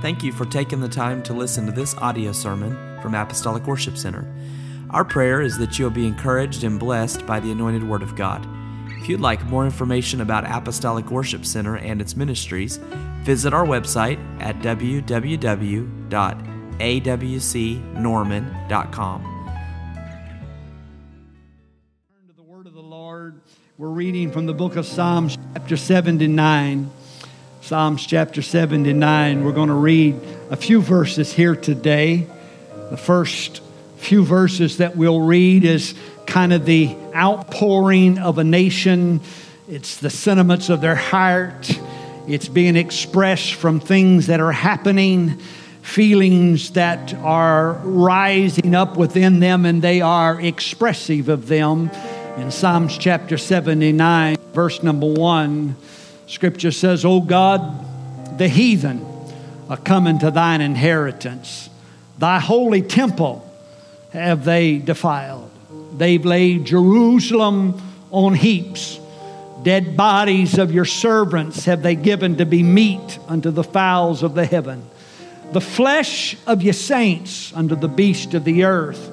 Thank you for taking the time to listen to this audio sermon from Apostolic Worship Center. Our prayer is that you'll be encouraged and blessed by the anointed Word of God. If you'd like more information about Apostolic Worship Center and its ministries, visit our website at www.awcnorman.com. Turn to the word of the Lord. We're reading from the book of Psalms, chapter 79. Psalms chapter 79. We're going to read a few verses here today. The first few verses that we'll read is kind of the outpouring of a nation, it's the sentiments of their heart, it's being expressed from things that are happening. Feelings that are rising up within them and they are expressive of them. In Psalms chapter 79, verse number 1, Scripture says, O God, the heathen are coming to thine inheritance. Thy holy temple have they defiled. They've laid Jerusalem on heaps. Dead bodies of your servants have they given to be meat unto the fowls of the heaven. The flesh of your saints unto the beast of the earth.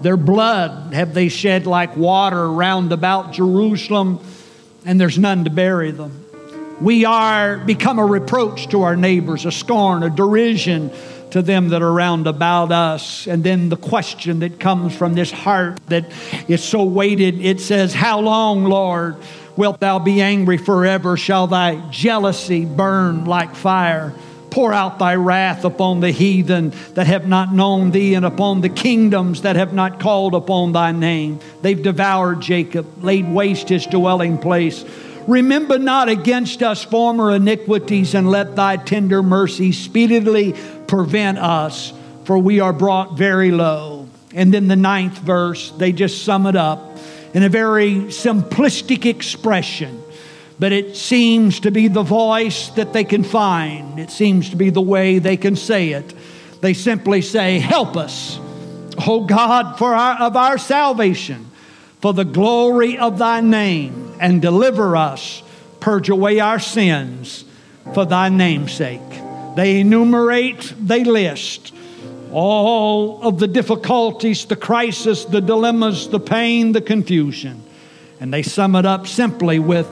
Their blood have they shed like water round about Jerusalem, and there's none to bury them we are become a reproach to our neighbors, a scorn, a derision to them that are round about us. And then the question that comes from this heart that is so weighted, it says, How long, Lord, wilt thou be angry forever? Shall thy jealousy burn like fire? Pour out thy wrath upon the heathen that have not known thee, and upon the kingdoms that have not called upon thy name. They've devoured Jacob, laid waste his dwelling place. Remember not against us former iniquities, and let thy tender mercy speedily prevent us, for we are brought very low. And then the ninth verse, they just sum it up in a very simplistic expression, but it seems to be the voice that they can find. It seems to be the way they can say it. They simply say, Help us, O God, for our, of our salvation, for the glory of thy name and deliver us, purge away our sins for thy name's sake. They enumerate, they list all of the difficulties, the crisis, the dilemmas, the pain, the confusion. And they sum it up simply with,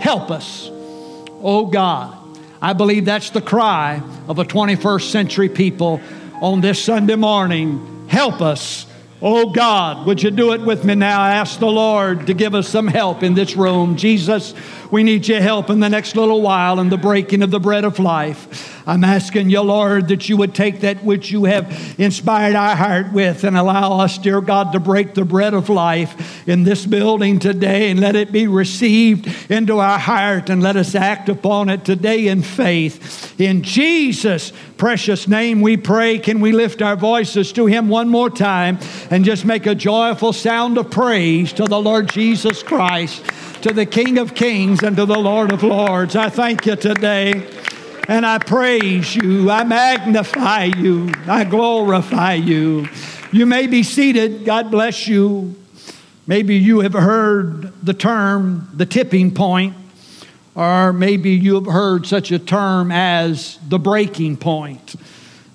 Help us, oh God. I believe that's the cry of a 21st century people on this Sunday morning. Help us, Oh God, would you do it with me now? I ask the Lord to give us some help in this room. Jesus, we need your help in the next little while in the breaking of the bread of life. I'm asking you, Lord, that you would take that which you have inspired our heart with and allow us, dear God, to break the bread of life in this building today and let it be received into our heart and let us act upon it today in faith. In Jesus' precious name we pray. Can we lift our voices to Him one more time and just make a joyful sound of praise to the Lord Jesus Christ, to the King of Kings, and to the Lord of Lords? I thank you today and I praise you. I magnify you. I glorify you. You may be seated. God bless you. Maybe you have heard the term the tipping point, or maybe you have heard such a term as the breaking point.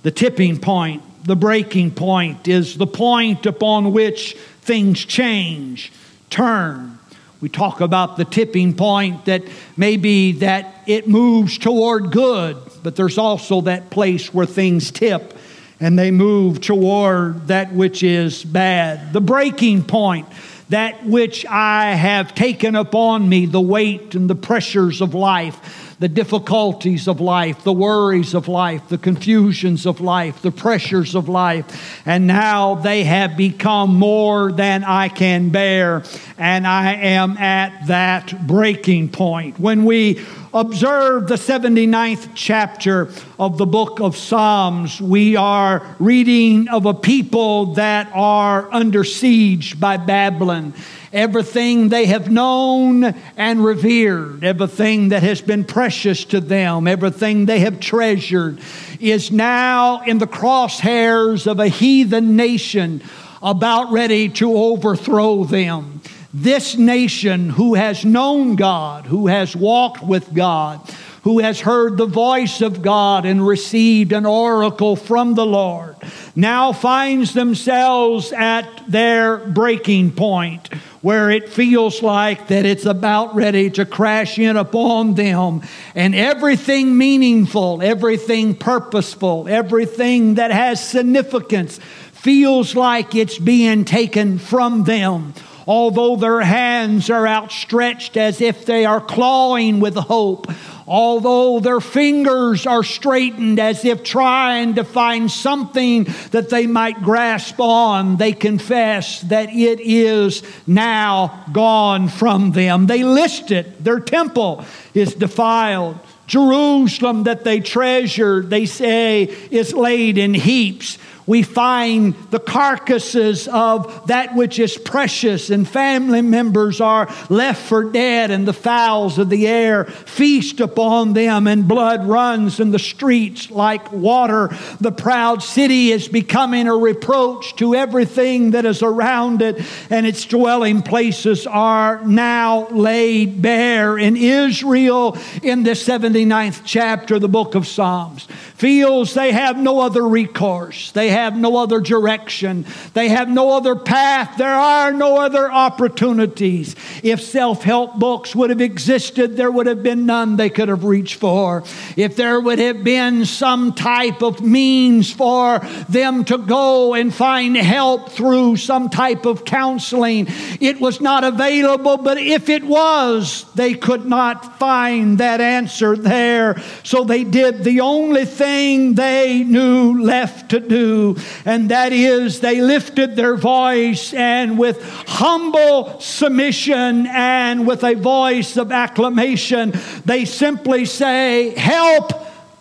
The tipping point, the breaking point is the point upon which things change, turn, we talk about the tipping point that maybe that it moves toward good, but there's also that place where things tip and they move toward that which is bad. The breaking point, that which I have taken upon me, the weight and the pressures of life the difficulties of life, the worries of life, the confusions of life, the pressures of life. And now they have become more than I can bear. And I am at that breaking point. When we observe the 79th chapter of the book of Psalms, we are reading of a people that are under siege by Babylon everything they have known and revered, everything that has been precious to them, everything they have treasured, is now in the crosshairs of a heathen nation about ready to overthrow them. This nation who has known God, who has walked with God, who has heard the voice of God and received an oracle from the Lord now finds themselves at their breaking point where it feels like that it's about ready to crash in upon them. And everything meaningful everything purposeful everything that has significance feels like it's being taken from them although their hands are outstretched as if they are clawing with hope, although their fingers are straightened as if trying to find something that they might grasp on, they confess that it is now gone from them. They list it, their temple is defiled. Jerusalem that they treasured, they say, is laid in heaps we find the carcasses of that which is precious, and family members are left for dead, and the fowls of the air feast upon them, and blood runs in the streets like water. The proud city is becoming a reproach to everything that is around it, and its dwelling places are now laid bare. In Israel, in the 79th chapter of the book of Psalms, feels they have no other recourse. They have no other direction. They have no other path. There are no other opportunities. If self help books would have existed, there would have been none they could have reached for. If there would have been some type of means for them to go and find help through some type of counseling, it was not available. But if it was, they could not find that answer there. So they did the only thing they knew left to do and that is they lifted their voice and with humble submission and with a voice of acclamation, they simply say, Help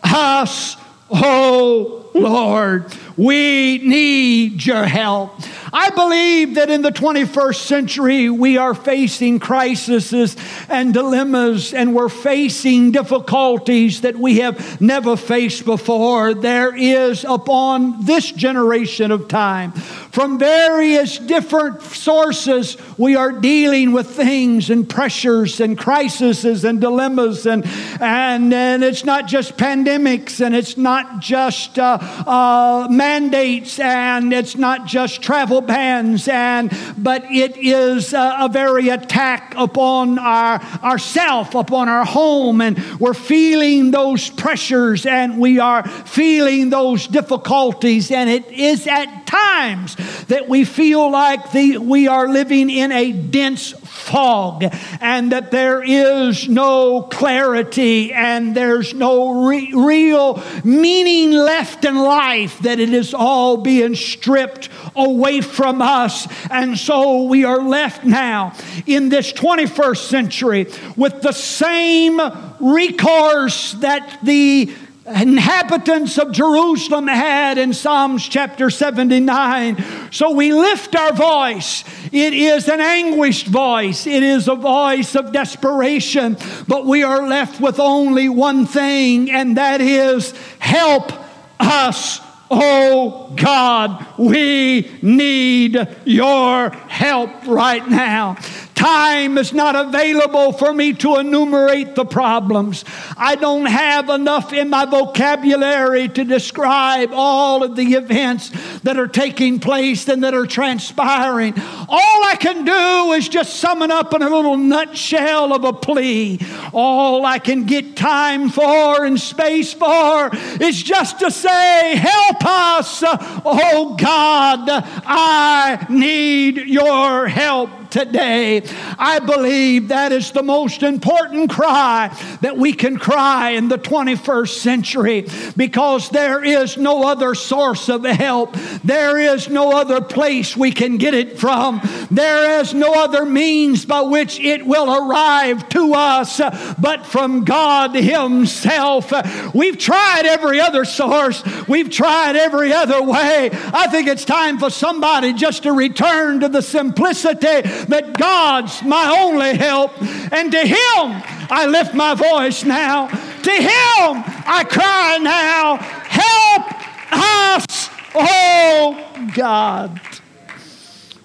us, O Lord. We need your help. I believe that in the 21st century, we are facing crises and dilemmas, and we're facing difficulties that we have never faced before. There is upon this generation of time, from various different sources, we are dealing with things and pressures and crises and dilemmas, and, and, and it's not just pandemics, and it's not just uh, uh, mandates, and it's not just travel bans, and but it is a, a very attack upon our ourself, upon our home, and we're feeling those pressures, and we are feeling those difficulties, and it is at times that we feel like the, we are living in a dense fog and that there is no clarity and there's no re- real meaning left in life, that it is all being stripped away from us. And so we are left now in this 21st century with the same recourse that the inhabitants of Jerusalem had in Psalms chapter 79. So we lift our voice. It is an anguished voice, it is a voice of desperation, but we are left with only one thing, and that is help us. Oh God, we need your help right now. Time is not available for me to enumerate the problems. I don't have enough in my vocabulary to describe all of the events that are taking place and that are transpiring. All I can do is just sum it up in a little nutshell of a plea. All I can get time for and space for is just to say, Help us, oh God, I need your help today. I believe that is the most important cry that we can cry in the 21st century because there is no other source of help. There is no other place we can get it from. There is no other means by which it will arrive to us but from God Himself. We've tried every other source, we've tried every other way. I think it's time for somebody just to return to the simplicity that God's my only help, and to Him I lift my voice now. To Him I cry now, help us, oh God.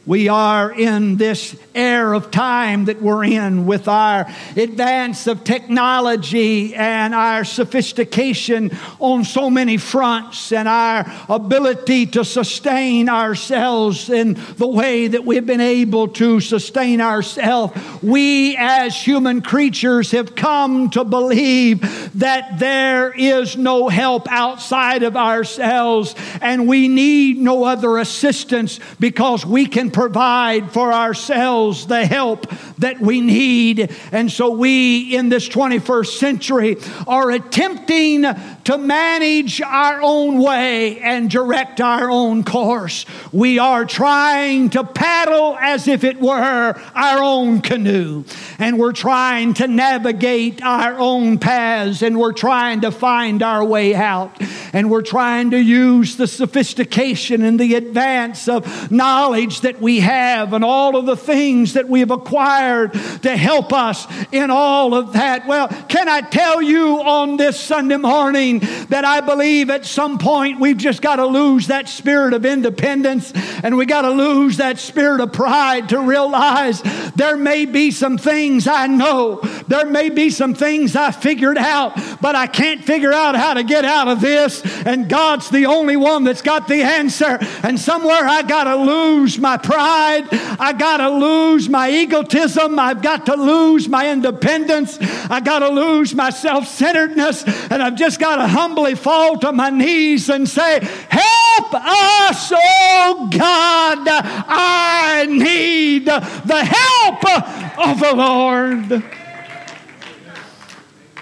We are in this era of time that we're in with our advance of technology and our sophistication on so many fronts and our ability to sustain ourselves in the way that we've been able to sustain ourselves. We as human creatures have come to believe that there is no help outside of ourselves and we need no other assistance because we can provide for ourselves the help that we need. And so we in this 21st century are attempting to manage our own way and direct our own course. We are trying to paddle as if it were our own canoe. And we're trying to navigate our own paths and we're trying to find our way out. And we're trying to use the sophistication and the advance of knowledge that we have and all of the things that we've acquired to help us in all of that. Well, can I tell you on this Sunday morning that I believe at some point we've just got to lose that spirit of independence and we got to lose that spirit of pride to realize there may be some things I know, there may be some things I figured out, but I can't figure out how to get out of this. And God's the only one that's got the answer. And somewhere I got to lose my pride. I got to lose my egotism. I've got to lose my independence. I got to lose my self centeredness. And I've just got to humbly fall to my knees and say, Help us, oh God. I need the help of the Lord.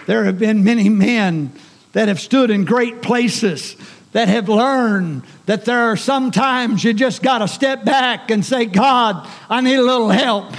There have been many men that have stood in great places that have learned that there are sometimes you just got to step back and say, God, I need a little help.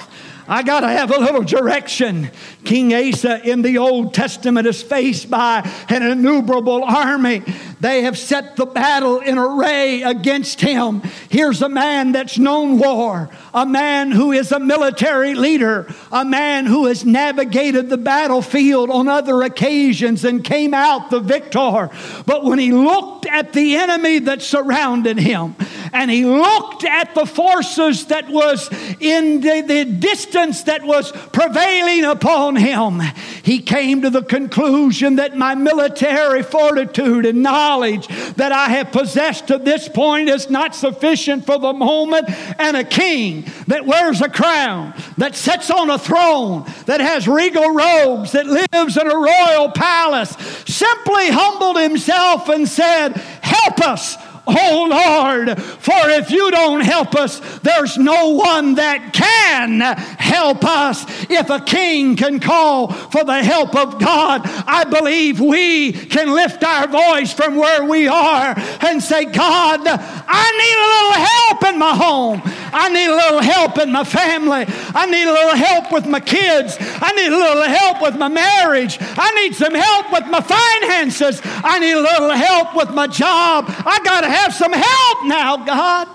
I got to have a little direction. King Asa in the Old Testament is faced by an innumerable army. They have set the battle in array against him. Here's a man that's known war, a man who is a military leader, a man who has navigated the battlefield on other occasions and came out the victor. But when he looked at the enemy that surrounded him, and he looked at the forces that was in the, the distance that was prevailing upon him, he came to the conclusion that my military fortitude and knowledge that I have possessed to this point is not sufficient for the moment. And a king that wears a crown, that sits on a throne, that has regal robes, that lives in a royal palace, simply humbled himself and said, Help us Oh Lord, for if you don't help us, there's no one that can help us. If a king can call for the help of God, I believe we can lift our voice from where we are and say, God, I need a little help in my home. I need a little help in my family. I need a little help with my kids. I need a little help with my marriage. I need some help with my finances. I need a little help with my job. I got to have some help now, God.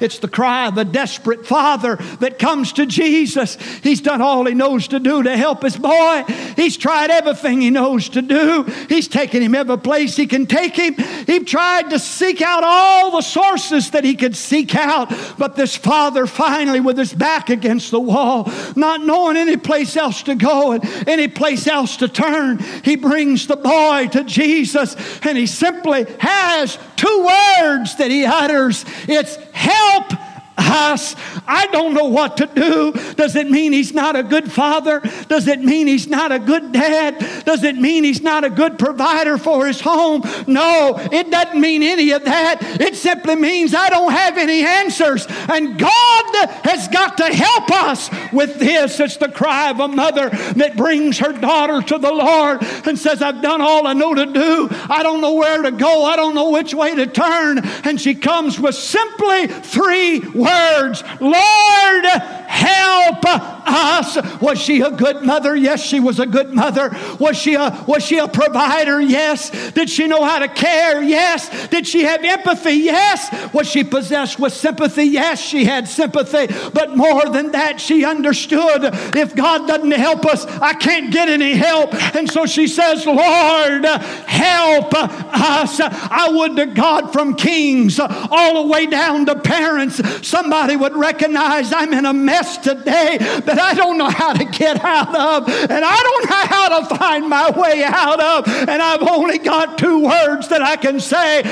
It's the cry of a desperate father that comes to Jesus. He's done all he knows to do to help his boy. He's tried everything he knows to do. He's taken him every place he can take him. He tried to seek out all the sources that he could seek out. But this father finally, with his back against the wall, not knowing any place else to go and any place else to turn, he brings the boy to Jesus and he simply has two words that he utters. It's help help. I don't know what to do. Does it mean he's not a good father? Does it mean he's not a good dad? Does it mean he's not a good provider for his home? No, it doesn't mean any of that. It simply means I don't have any answers. And God has got to help us with this. It's the cry of a mother that brings her daughter to the Lord and says, I've done all I know to do. I don't know where to go. I don't know which way to turn. And she comes with simply three words words Lord, help us. Was she a good mother? Yes, she was a good mother. Was she a was she a provider? Yes. Did she know how to care? Yes. Did she have empathy? Yes. Was she possessed with sympathy? Yes, she had sympathy. But more than that, she understood if God doesn't help us, I can't get any help. And so she says, Lord, help us. I would to God from kings all the way down to parents, somebody would recognize I'm in a mess today that I don't know how to get out of, and I don't know how to find my way out of, and I've only got two words that I can say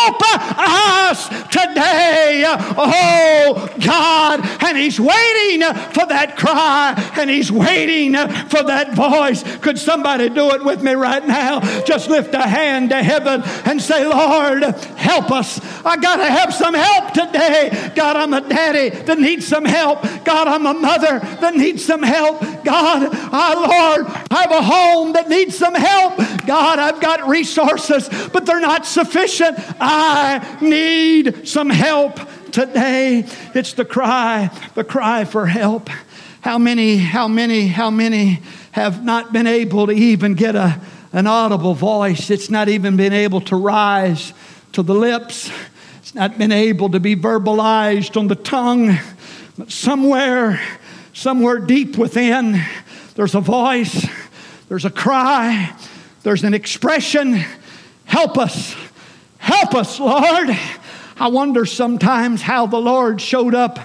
Help us today, oh God. And He's waiting for that cry, and He's waiting for that voice. Could somebody do it with me right now? Just lift a hand to heaven and say, Lord, help us. I got to have some help today. God, I'm a daddy that needs some help. God, I'm a mother that needs some help. God, I, Lord, I have a home that needs some help. God, I've got resources, but they're not sufficient. Need some help today. It's the cry, the cry for help. How many, how many, how many have not been able to even get a, an audible voice? It's not even been able to rise to the lips. It's not been able to be verbalized on the tongue. But somewhere, somewhere deep within, there's a voice, there's a cry, there's an expression. Help us. Help us, Lord. I wonder sometimes how the Lord showed up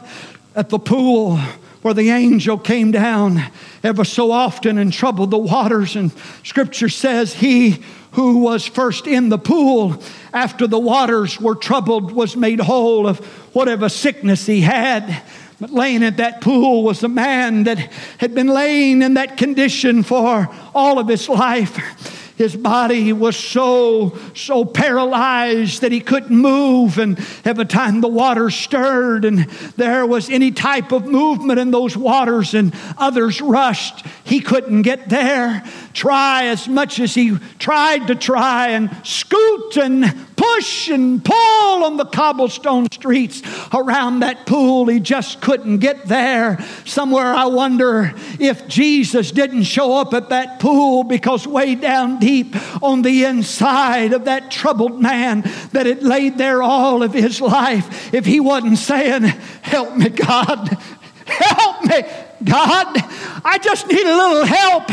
at the pool where the angel came down ever so often and troubled the waters. And scripture says, He who was first in the pool after the waters were troubled was made whole of whatever sickness he had. But laying at that pool was a man that had been laying in that condition for all of his life. His body was so, so paralyzed that he couldn't move. And every time the water stirred and there was any type of movement in those waters and others rushed, he couldn't get there. Try as much as he tried to try and scoot and push and pull on the cobblestone streets around that pool. He just couldn't get there. Somewhere I wonder if Jesus didn't show up at that pool because way down deep on the inside of that troubled man that had laid there all of his life, if he wasn't saying, Help me, God, help me. God, I just need a little help.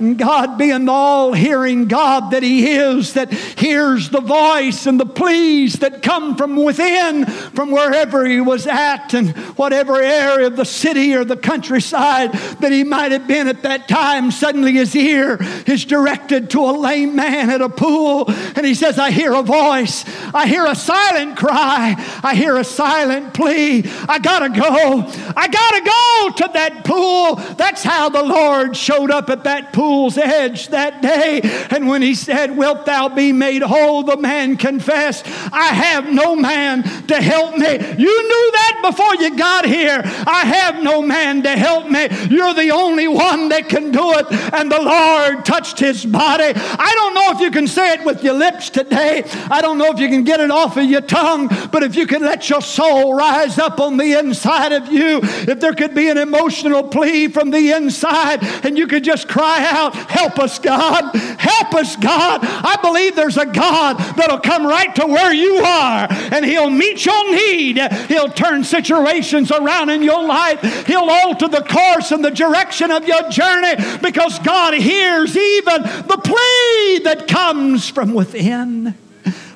And God, being the all hearing God that He is, that hears the voice and the pleas that come from within, from wherever He was at, and whatever area of the city or the countryside that He might have been at that time, suddenly His ear is directed to a lame man at a pool, and He says, I hear a voice, I hear a silent cry, I hear a silent plea. I gotta go, I gotta go to that pool pool. That's how the Lord showed up at that pool's edge that day. And when he said, Wilt thou be made whole? The man confessed, I have no man to help me. You knew that before you got here. I have no man to help me. You're the only one that can do it. And the Lord touched his body. I don't know if you can say it with your lips today. I don't know if you can get it off of your tongue, but if you can let your soul rise up on the inside of you, if there could be an emotional plea from the inside and you can just cry out, Help us, God! Help us, God! I believe there's a God that'll come right to where you are and He'll meet your need. He'll turn situations around in your life. He'll alter the course and the direction of your journey because God hears even the plea that comes from within.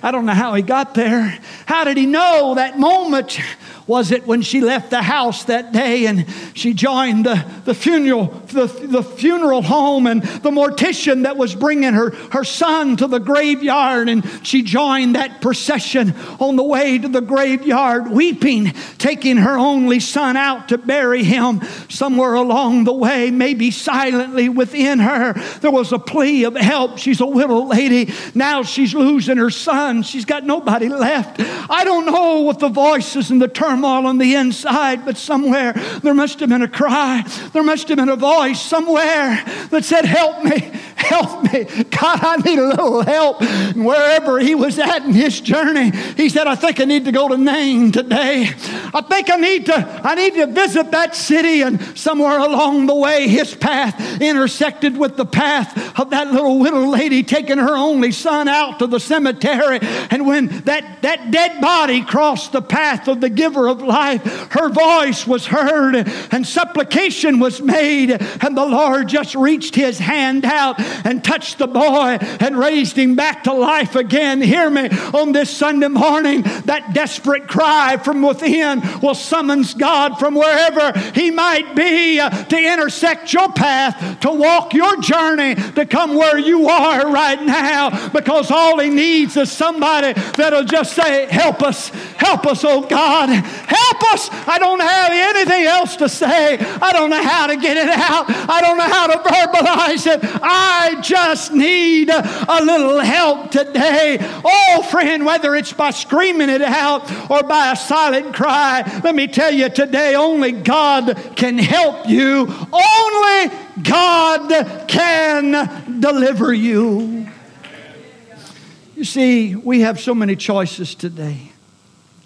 I don't know how he got there. How did he know that moment? Was it when she left the house that day and she joined the, the funeral the, the funeral home and the mortician that was bringing her, her son to the graveyard and she joined that procession on the way to the graveyard weeping taking her only son out to bury him somewhere along the way maybe silently within her. There was a plea of help. She's a widow lady. Now she's losing her son. She's got nobody left. I don't know what the voices and the terms turmoil on the inside, but somewhere there must have been a cry. There must have been a voice somewhere that said, Help me, help me. God, I need a little help. Wherever he was at in his journey, he said, I think I need to go to Nain today. I think I need to, I need to visit that city. And somewhere along the way, his path intersected with the path of that little widow lady taking her only son out to the cemetery. And when that, that dead body crossed the path of the giver of life, her voice was heard and supplication was made. And the Lord just reached his hand out and touched the boy and raised him back to life again. Hear me on this Sunday morning. That desperate cry from within will summons God from wherever he might be uh, to intersect your path, to walk your journey, to come where you are right now because all he needs is somebody that'll just say, Help us, help us, oh God, help us. I don't have anything else to say. I don't know how to get it out. I don't know how to verbalize it. I just need a little help today. Oh, friend, whether it's by screaming it out or by a silent cry, let me tell you today, only God can help you. Only God can deliver you. You see, we have so many choices today.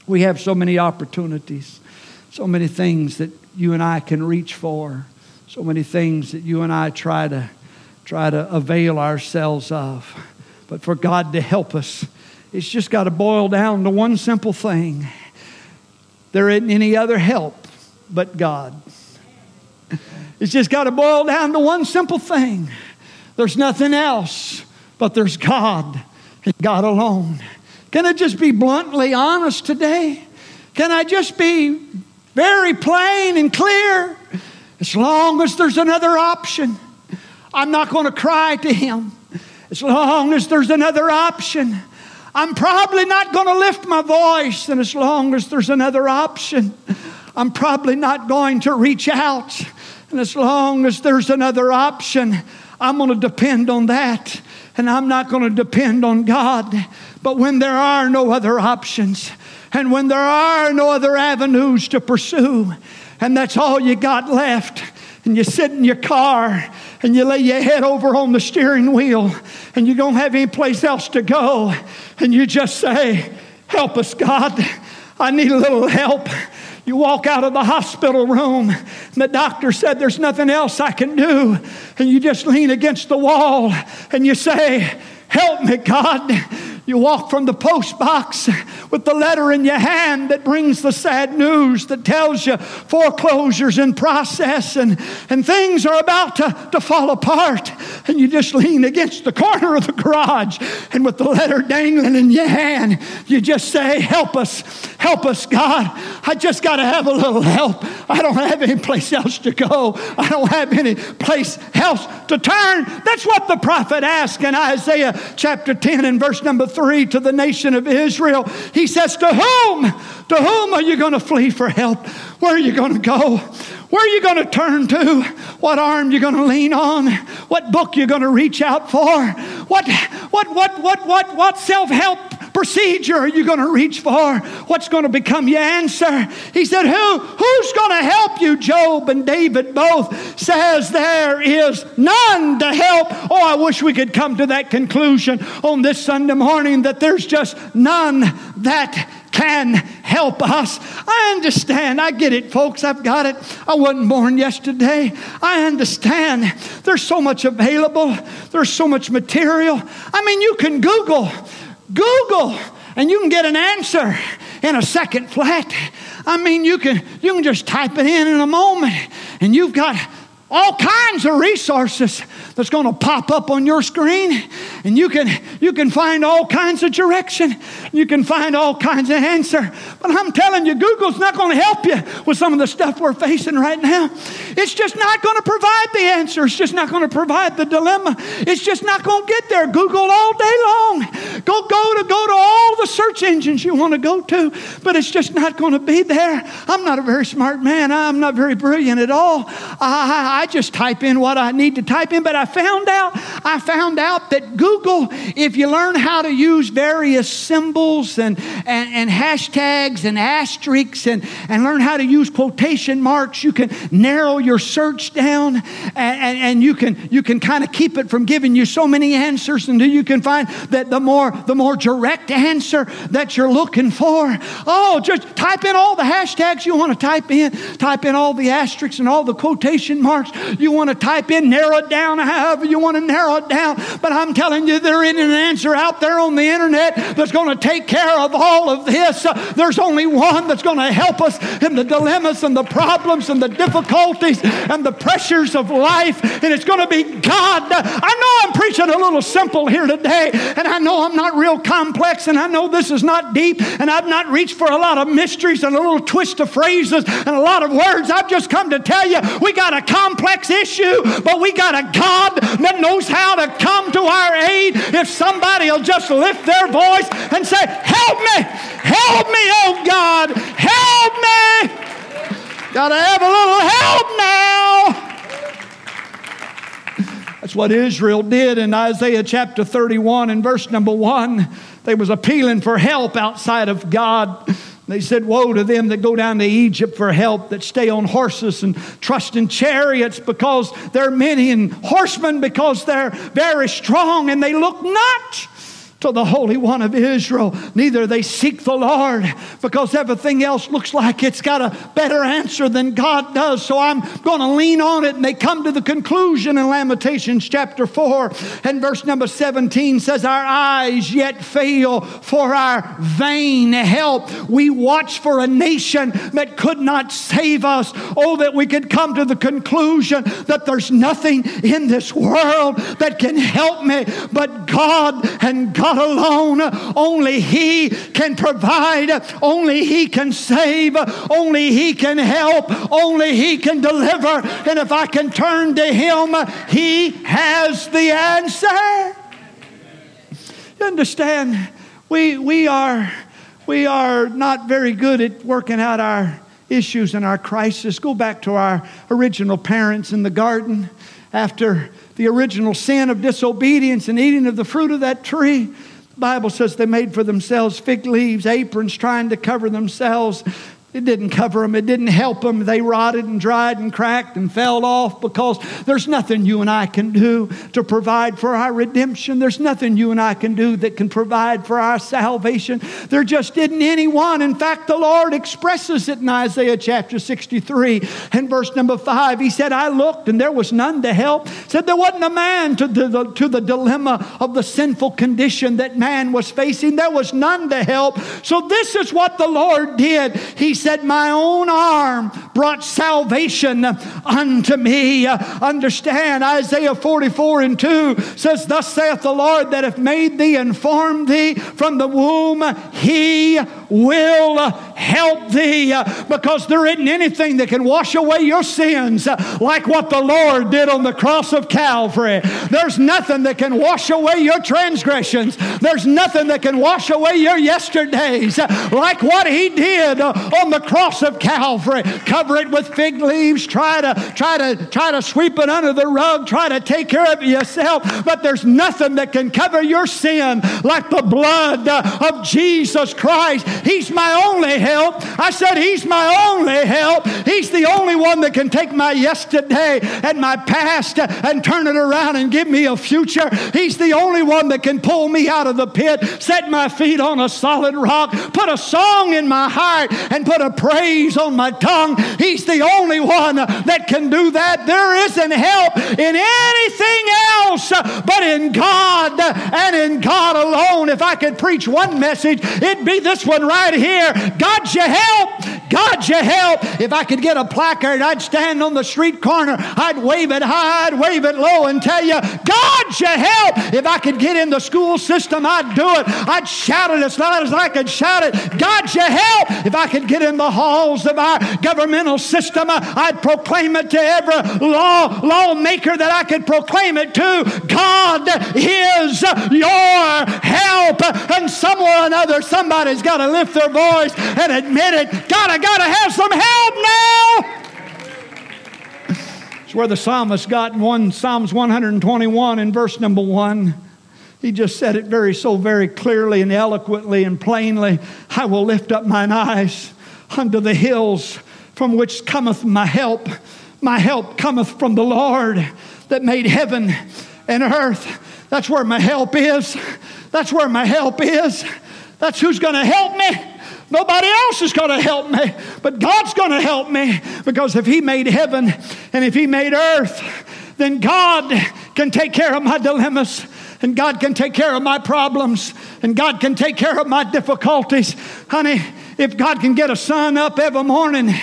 We have so many opportunities, so many things that you and I can reach for, so many things that you and I try to try to avail ourselves of. But for God to help us, it's just got to boil down to one simple thing. There isn't any other help but God. It's just got to boil down to one simple thing. There's nothing else, but there's God and God alone. Can I just be bluntly honest today? Can I just be very plain and clear? As long as there's another option, I'm not going to cry to Him. As long as there's another option, I'm probably not going to lift my voice. And as long as there's another option, I'm probably not going to reach out. And as long as there's another option, I'm going to depend on that. And I'm not going to depend on God. But when there are no other options, and when there are no other avenues to pursue, and that's all you got left, and you sit in your car and you lay your head over on the steering wheel and you don't have any place else to go, and you just say, Help us, God. I need a little help. You walk out of the hospital room, and the doctor said, There's nothing else I can do. And you just lean against the wall and you say, Help me, God. You walk from the post box with the letter in your hand that brings the sad news that tells you foreclosures in process and, and things are about to, to fall apart. And you just lean against the corner of the garage and with the letter dangling in your hand, you just say, Help us, help us, God. I just got to have a little help. I don't have any place else to go, I don't have any place else to turn. That's what the prophet asked in Isaiah chapter 10 and verse number 3 to the nation of Israel. He says, To whom? To whom are you going to flee for help? Where are you going to go? Where are you going to turn to? What arm you going to lean on? What book you going to reach out for? What what what what what what self-help procedure are you going to reach for? What's going to become your answer? He said, Who who's going to help you? Job and David both says there is none to help. Oh, I wish we could come to that conclusion on this Sunday morning that there's just none that can help us. I understand. I get it, folks. I've got it. I wasn't born yesterday. I understand. There's so much available, there's so much material. I mean, you can Google, Google, and you can get an answer in a second flat. I mean, you can you can just type it in in a moment, and you've got all kinds of resources that's going to pop up on your screen and you can you can find all kinds of direction you can find all kinds of answer but i'm telling you google's not going to help you with some of the stuff we're facing right now it's just not going to provide the answer it's just not going to provide the dilemma it's just not going to get there google all day long go go to go to all the search engines you want to go to, but it's just not going to be there. I'm not a very smart man. I'm not very brilliant at all. I, I just type in what I need to type in, but I found out, I found out that Google, if you learn how to use various symbols and, and, and hashtags and asterisks and, and learn how to use quotation marks, you can narrow your search down and, and, and you can, you can kind of keep it from giving you so many answers until you can find that the more, the more direct answer that you're looking for. Oh, just type in all the hashtags you want to type in, type in all the asterisks and all the quotation marks you want to type in, narrow it down however you want to narrow it down. But I'm telling you, there isn't an answer out there on the internet that's going to take care of all of this. There's only one that's going to help us in the dilemmas and the problems and the difficulties and the pressures of life, and it's going to be God. I know I'm preaching a little simple here today, and I know I'm not real complex, and I know this is not deep, and I've not reached for a lot of mysteries and a little twist of phrases and a lot of words. I've just come to tell you we got a complex issue, but we got a God that knows how to come to our aid if somebody will just lift their voice and say, Help me, help me, oh God, help me. Gotta have a little help now. That's what Israel did in Isaiah chapter 31 and verse number 1. They was appealing for help outside of God. They said, Woe to them that go down to Egypt for help, that stay on horses and trust in chariots because they're many, and horsemen because they're very strong, and they look not to the Holy One of Israel. Neither they seek the Lord because everything else looks like it's got a better answer than God does. So I'm going to lean on it. And they come to the conclusion in Lamentations chapter 4 and verse number 17 says, Our eyes yet fail for our vain help. We watch for a nation that could not save us. Oh, that we could come to the conclusion that there's nothing in this world that can help me but God and God God alone. Only He can provide. Only He can save. Only He can help. Only He can deliver. And if I can turn to Him, He has the answer. You understand? We, we, are, we are not very good at working out our issues and our crisis. Go back to our original parents in the garden after the original sin of disobedience and eating of the fruit of that tree. The Bible says they made for themselves fig leaves, aprons, trying to cover themselves. It didn't cover them, it didn't help them. They rotted and dried and cracked and fell off because there's nothing you and I can do to provide for our redemption. There's nothing you and I can do that can provide for our salvation. There just isn't anyone. In fact, the Lord expresses it in Isaiah chapter 63 and verse number 5. He said, I looked and there was none to help. Said there wasn't a man to the, to the dilemma of the sinful condition that man was facing. There was none to help. So this is what the Lord did. He said, My own arm brought salvation unto me. Understand, Isaiah 44 and 2 says, Thus saith the Lord that hath made thee and formed thee from the womb, he will help thee because there isn't anything that can wash away your sins like what the Lord did on the cross of Calvary. There's nothing that can wash away your transgressions. There's nothing that can wash away your yesterdays like what he did on the cross of Calvary. Cover it with fig leaves. Try to try to try to sweep it under the rug. Try to take care of yourself. But there's nothing that can cover your sin like the blood of Jesus Christ. He's my only help. I said He's my only help. He's the only one that can take my yesterday and my past and turn it around and give me a future. He's the only one that can pull me out of the pit, set my feet on a solid rock, put a song in my heart, and put a praise on my tongue. He's the only one that can do that. There isn't help in anything else but in God and in God alone. If I could preach one message, it'd be this one right here God, you help. God, you help. If I could get a placard, I'd stand on the street corner, I'd wave it high, I'd wave it low, and tell you, God, you help. If I could get in the school system, I'd do it. I'd shout it as loud as I could shout it. God, you help. If I could get in the halls of our governmental system, uh, I'd proclaim it to every law lawmaker that I could proclaim it to. God is your help. And somewhere or another, somebody's got to lift their voice and admit it. God, I got to have some help now. It's where the psalmist got in one Psalms 121 in verse number one. He just said it very so very clearly and eloquently and plainly. I will lift up mine eyes unto the hills from which cometh my help. My help cometh from the Lord that made heaven and earth. That's where my help is. That's where my help is. That's who's going to help me. Nobody else is going to help me, but God's going to help me because if He made heaven and if He made earth, then God can take care of my dilemmas and God can take care of my problems and God can take care of my difficulties. Honey, if God can get a sun up every morning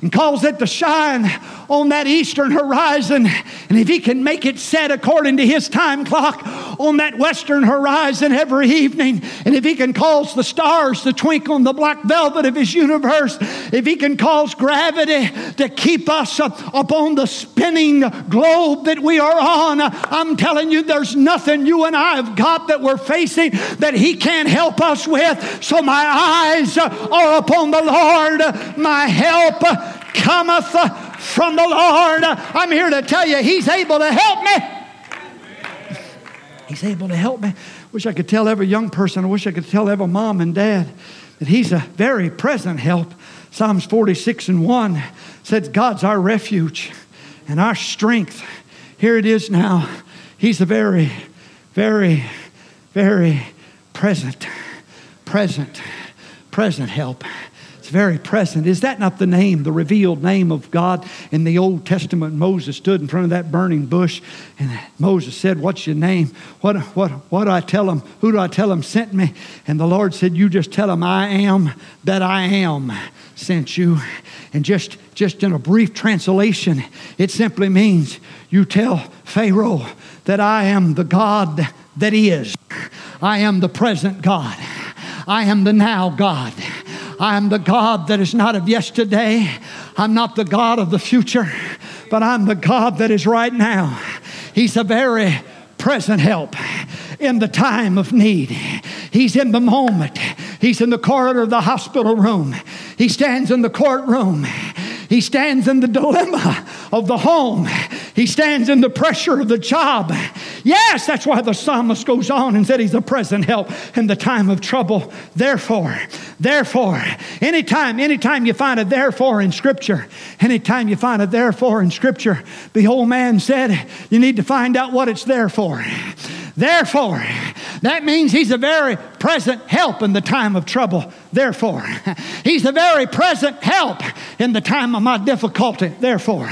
and cause it to shine on that eastern horizon, and if He can make it set according to His time clock on that western horizon every evening, and if He can cause the stars to twinkle in the black velvet of His universe, if He can cause gravity to keep us upon the spinning globe that we are on, I'm telling you, there's nothing you and I have got that we're facing that He can't help us with. So my eyes are upon the Lord, my help cometh from the Lord. I'm here to tell you, He's able to help me. He's able to help me. Wish I could tell every young person, I wish I could tell every mom and dad that He's a very present help. Psalms 46 and 1 says, God's our refuge and our strength. Here it is now. He's a very, very, very present, present, present help. It's very present. Is that not the name, the revealed name of God in the Old Testament? Moses stood in front of that burning bush and Moses said, What's your name? What, what, what do I tell him? Who do I tell him sent me? And the Lord said, You just tell him I am that I am sent you. And just, just in a brief translation, it simply means you tell Pharaoh that I am the God that is. I am the present God. I am the now God. I am the God that is not of yesterday. I'm not the God of the future, but I'm the God that is right now. He's a very present help in the time of need. He's in the moment. He's in the corridor of the hospital room. He stands in the courtroom. He stands in the dilemma of the home. He stands in the pressure of the job. Yes, that's why the psalmist goes on and said he's a present help in the time of trouble. Therefore, therefore, anytime, anytime you find a therefore in Scripture, anytime you find a therefore in Scripture, the old man said you need to find out what it's there for. Therefore, that means he's a very present help in the time of trouble. Therefore, he's a very present help in the time of my difficulty. Therefore,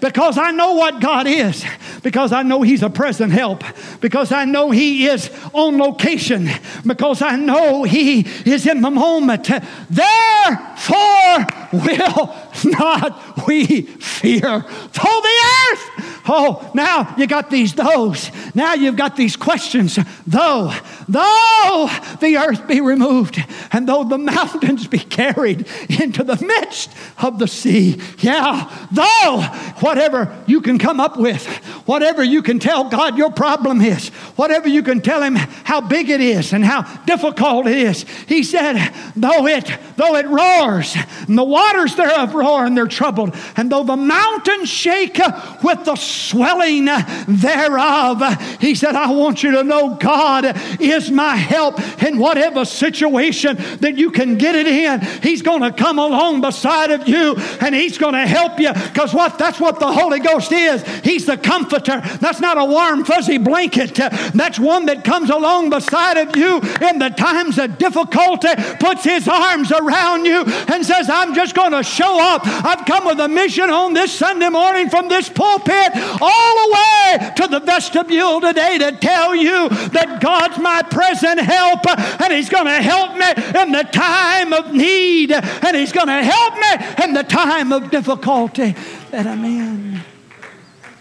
because I know what God is, because I know he's a present help, because I know he is on location, because I know he is in the moment. Therefore, will not we fear. Though the earth Oh, now you got these those. Now you've got these questions. Though, though the earth be removed, and though the mountains be carried into the midst of the sea. Yeah, though whatever you can come up with, whatever you can tell God your problem is, whatever you can tell him how big it is and how difficult it is. He said, though it, though it roars, and the waters thereof roar and they're troubled, and though the mountains shake with the swelling thereof. He said, I want you to know God is my help in whatever situation that you can get it in. He's going to come along beside of you and He's going to help you because what that's what the Holy Ghost is. He's the comforter. That's not a warm, fuzzy blanket. That's one that comes along beside of you in the times of difficulty, puts His arms around you and says, I'm just going to show up. I've come with a mission on this Sunday morning from this pulpit all the way to the vestibule today to tell you that God's my present help and He's going to help me in the time of need and He's going to help me in the time of difficulty that I'm in.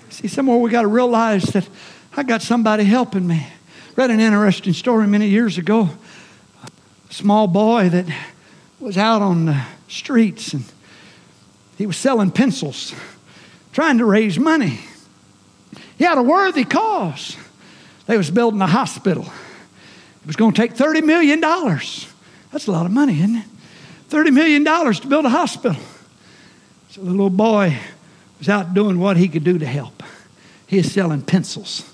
See, somewhere we got to realize that I got somebody helping me. Read an interesting story many years ago. A small boy that was out on the streets and he was selling pencils, trying to raise money. He had a worthy cause. They was building a hospital. It was going to take $30 million. That's a lot of money, isn't it? $30 million to build a hospital. So the little boy was out doing what he could do to help. He is selling pencils.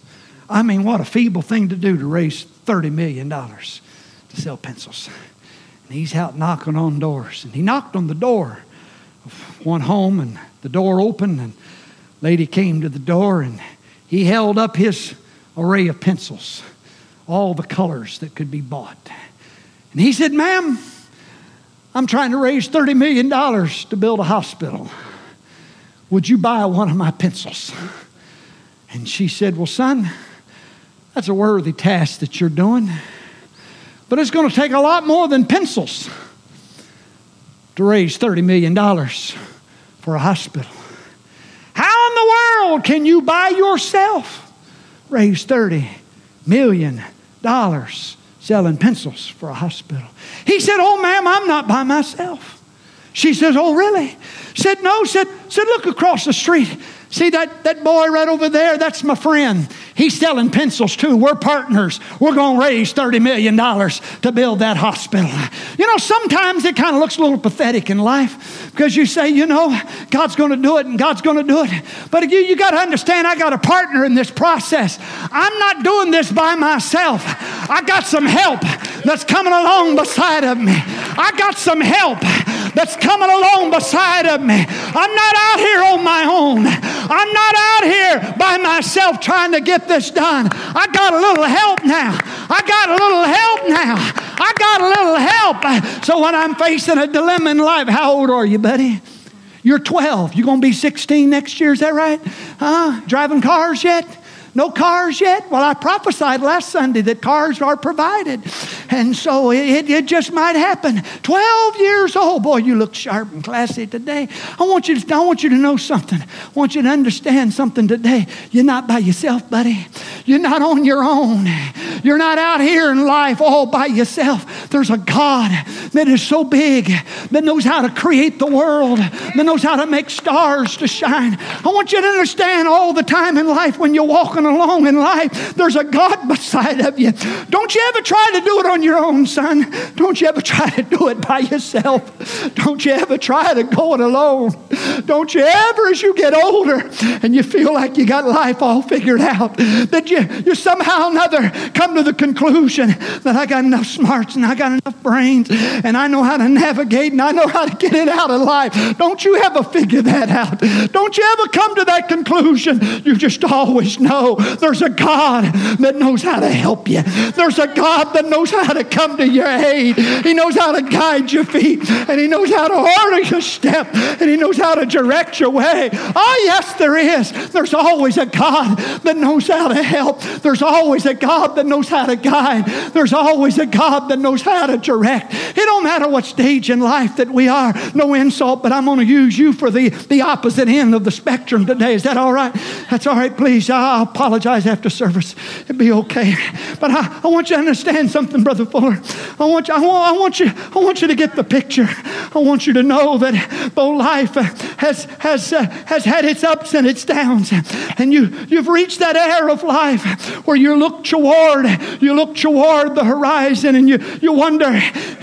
I mean, what a feeble thing to do to raise $30 million to sell pencils. And he's out knocking on doors. And he knocked on the door of one home, and the door opened, and lady came to the door, and he held up his array of pencils, all the colors that could be bought. And he said, Ma'am, I'm trying to raise $30 million to build a hospital. Would you buy one of my pencils? And she said, Well, son, that's a worthy task that you're doing. But it's going to take a lot more than pencils to raise $30 million for a hospital. World can you by yourself raise $30 million selling pencils for a hospital? He said, Oh, ma'am, I'm not by myself. She says, Oh, really? Said, No, said, said, look across the street. See that, that boy right over there? That's my friend. He's selling pencils too. We're partners. We're going to raise $30 million to build that hospital. You know, sometimes it kind of looks a little pathetic in life because you say, you know, God's going to do it and God's going to do it. But you, you got to understand, I got a partner in this process. I'm not doing this by myself. I got some help that's coming along beside of me. I got some help that's coming along beside of me. I'm not out here on my own. I'm not out here by myself trying to get this done. I got a little help now. I got a little help now. I got a little help. So when I'm facing a dilemma in life, how old are you, buddy? You're 12. You're going to be 16 next year, is that right? Huh? Driving cars yet? No cars yet? Well, I prophesied last Sunday that cars are provided. And so it, it just might happen. 12 years old. Boy, you look sharp and classy today. I want, you to, I want you to know something. I want you to understand something today. You're not by yourself, buddy. You're not on your own. You're not out here in life all by yourself. There's a God that is so big, that knows how to create the world, that knows how to make stars to shine. I want you to understand all the time in life when you're walking along in life, there's a God beside of you. Don't you ever try to do it on your own, son. Don't you ever try to do it by yourself. Don't you ever try to go it alone. Don't you ever, as you get older and you feel like you got life all figured out, that you, you somehow or another come to the conclusion that I got enough smarts and I got enough brains and I know how to navigate and I know how to get it out of life. Don't you ever figure that out. Don't you ever come to that conclusion. You just always know there's a God that knows how to help you. There's a God that knows how to come to your aid. He knows how to guide your feet, and He knows how to order your step, and He knows how to direct your way. Oh, yes, there is. There's always a God that knows how to help. There's always a God that knows how to guide. There's always a God that knows how to direct. It don't matter what stage in life that we are. No insult, but I'm going to use you for the, the opposite end of the spectrum today. Is that all right? That's all right, please. Ah, I'll apologize after service. It'd be okay. But I, I want you to understand something, Brother Fuller. I want you, I want, I want you, I want you to get the picture. I want you to know that though life has has uh, has had its ups and its downs, and you you've reached that era of life where you look toward you look toward the horizon, and you you wonder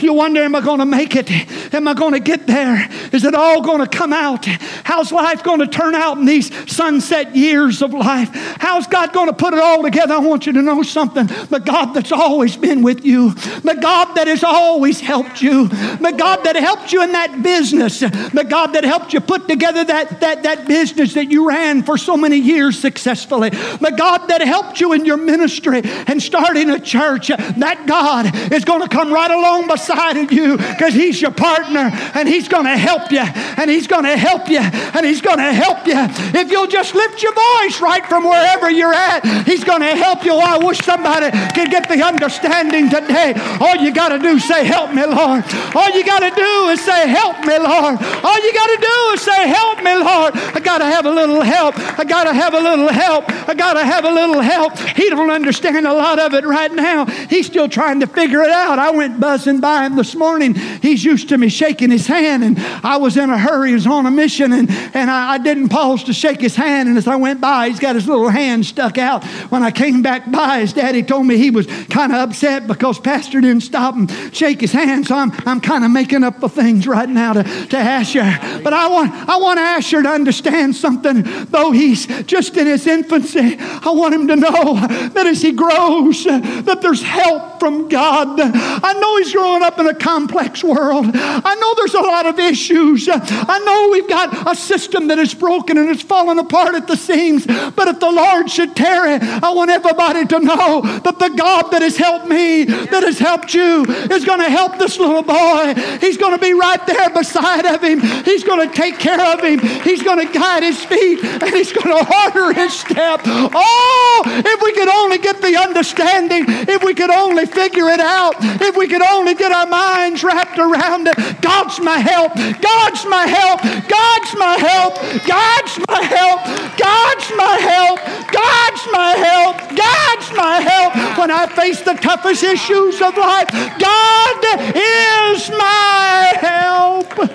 you wonder, am I going to make it? Am I going to get there? Is it all going to come out? How's life going to turn out in these sunset years of life? How's God going to put it all together? I want you to know something. The God that's always been with you, the God that has always helped you, the God that helped you in that business, the God that helped you put together that, that, that business that you ran for so many years successfully, the God that helped you in your ministry and starting a church, that God is going to come right along beside of you because He's your partner and He's going to help you and He's going to help you and He's going to help you. If you'll just lift your voice right from wherever you're at, He's going to help you. I wish somebody could get the understanding today. All you got to do is say, Help me, Lord. All you got to do is say, Help me, Lord. All you got to do is say, Help me, Lord. I got to have a little help. I got to have a little help. I got to have a little help. He don't understand a lot of it right now. He's still trying to figure it out. I went buzzing by him this morning. He's used to me shaking his hand, and I was in a hurry. He was on a mission, and, and I, I didn't pause to shake his hand. And as I went by, he's got his little hand stuck out. When I came back by, his daddy told me he was kind of upset because Pastor didn't stop and shake his hand. So I'm, I'm kind of making up the things right now to, to Asher. But I want, I want Asher to understand something. Though he's just in his infancy, I want him to know that as he grows, that there's help from God. I know he's growing up in a complex world. I know there's a lot of issues. I know we've got a system that is broken and it's falling apart at the seams. But if the Lord should tear it, I want everybody to know that the God that has helped me, that has helped you, is going to help this little boy. He's going to be right there beside of him. He's going to take care of him. He's going to guide his feet and he's going to order his step. Oh, if we could only get the understanding, if we could only figure it out, if we could only get our minds wrapped around it. God's my help. God's my help. God's my help. God's my help. God's my help. God's my help. God's my help. God's my help when I face the toughest issues of life, God is my help.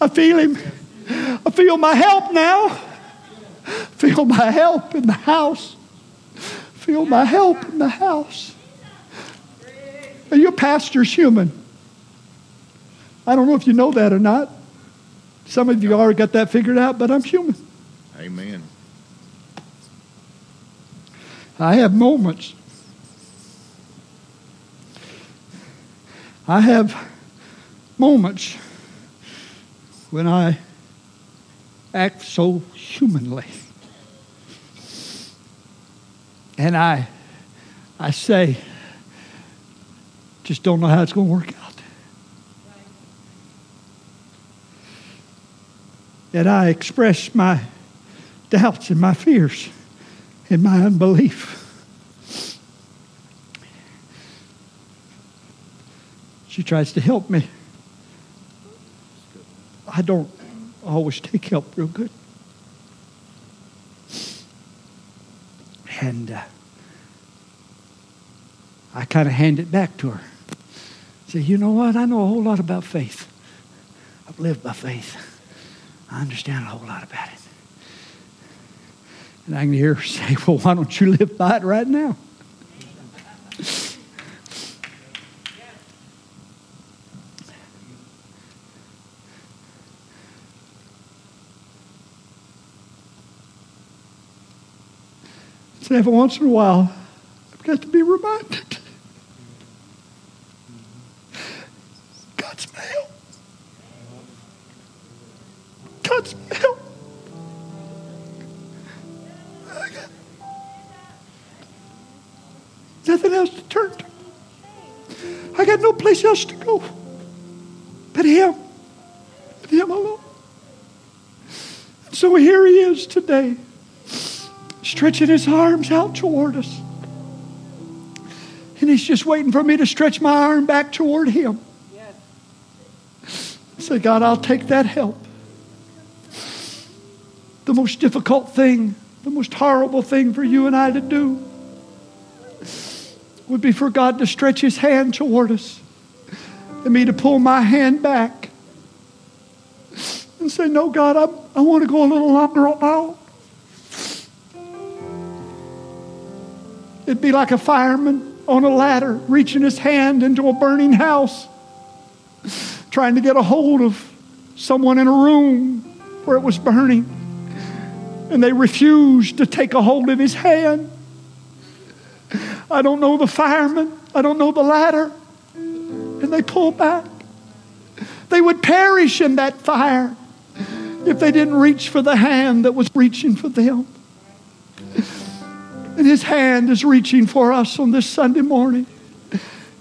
I feel Him. I feel my help now. Feel my help in the house. Feel my help in the house. And your pastor's human. I don't know if you know that or not. Some of you already got that figured out, but I'm human. Amen. I have moments. I have moments when I act so humanly. And I, I say, just don't know how it's going to work out. And I express my doubts and my fears and my unbelief. She tries to help me. I don't always take help real good. And uh, I kind of hand it back to her. Say, you know what? I know a whole lot about faith. I've lived by faith. I understand a whole lot about it. And I can hear her say, well, why don't you live by it right now? So every once in a while, I've got to be reminded. Else to go but Him, but Him alone. And so here He is today stretching his arms out toward us. And he's just waiting for me to stretch my arm back toward him. Yes. Say, God, I'll take that help. The most difficult thing, the most horrible thing for you and I to do would be for God to stretch his hand toward us me to pull my hand back and say, No, God, I, I want to go a little longer own. It'd be like a fireman on a ladder reaching his hand into a burning house, trying to get a hold of someone in a room where it was burning. And they refused to take a hold of his hand. I don't know the fireman, I don't know the ladder. And they pulled back. They would perish in that fire if they didn't reach for the hand that was reaching for them. And his hand is reaching for us on this Sunday morning.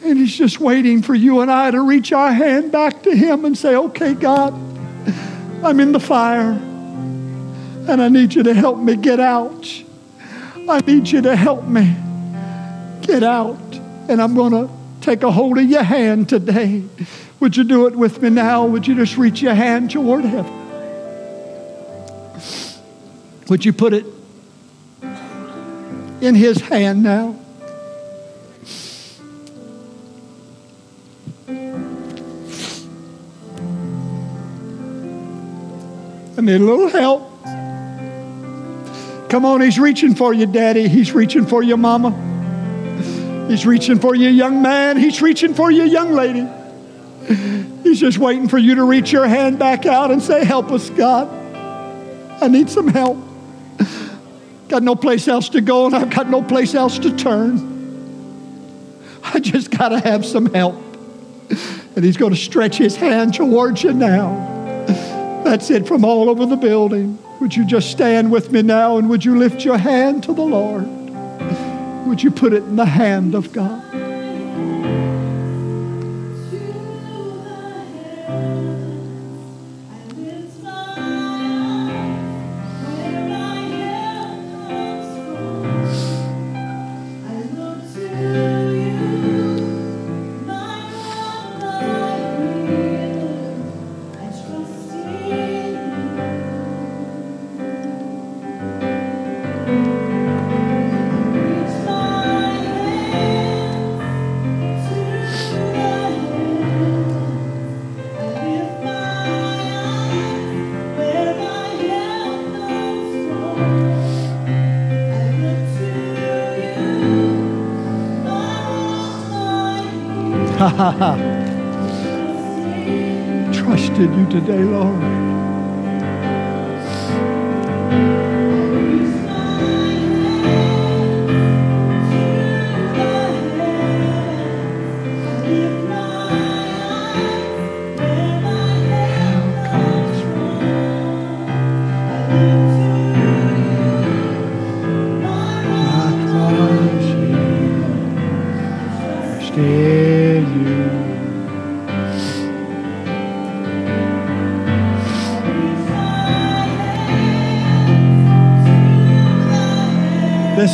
And he's just waiting for you and I to reach our hand back to him and say, okay, God, I'm in the fire. And I need you to help me get out. I need you to help me get out. And I'm going to take a hold of your hand today. Would you do it with me now? Would you just reach your hand toward heaven? Would you put it in his hand now. I need a little help. Come on, He's reaching for you, Daddy. He's reaching for you, Mama. He's reaching for you, young man. He's reaching for you, young lady. He's just waiting for you to reach your hand back out and say, Help us, God. I need some help. Got no place else to go, and I've got no place else to turn. I just got to have some help. And He's going to stretch His hand towards you now. That's it from all over the building. Would you just stand with me now and would you lift your hand to the Lord? Would you put it in the hand of God?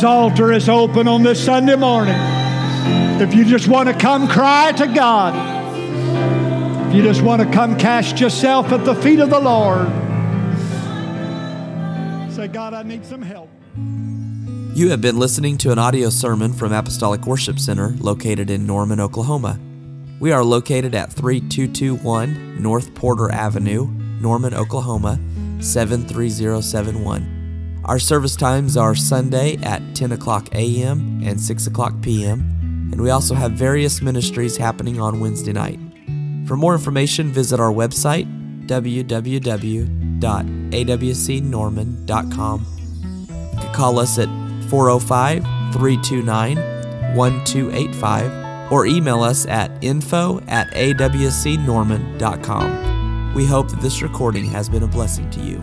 Altar is open on this Sunday morning. If you just want to come cry to God, if you just want to come cast yourself at the feet of the Lord, say, God, I need some help. You have been listening to an audio sermon from Apostolic Worship Center located in Norman, Oklahoma. We are located at 3221 North Porter Avenue, Norman, Oklahoma 73071. Our service times are Sunday at 10 o'clock a.m. and 6 o'clock p.m., and we also have various ministries happening on Wednesday night. For more information, visit our website, www.awcnorman.com. You can call us at 405 329 1285 or email us at info at awcnorman.com. We hope that this recording has been a blessing to you.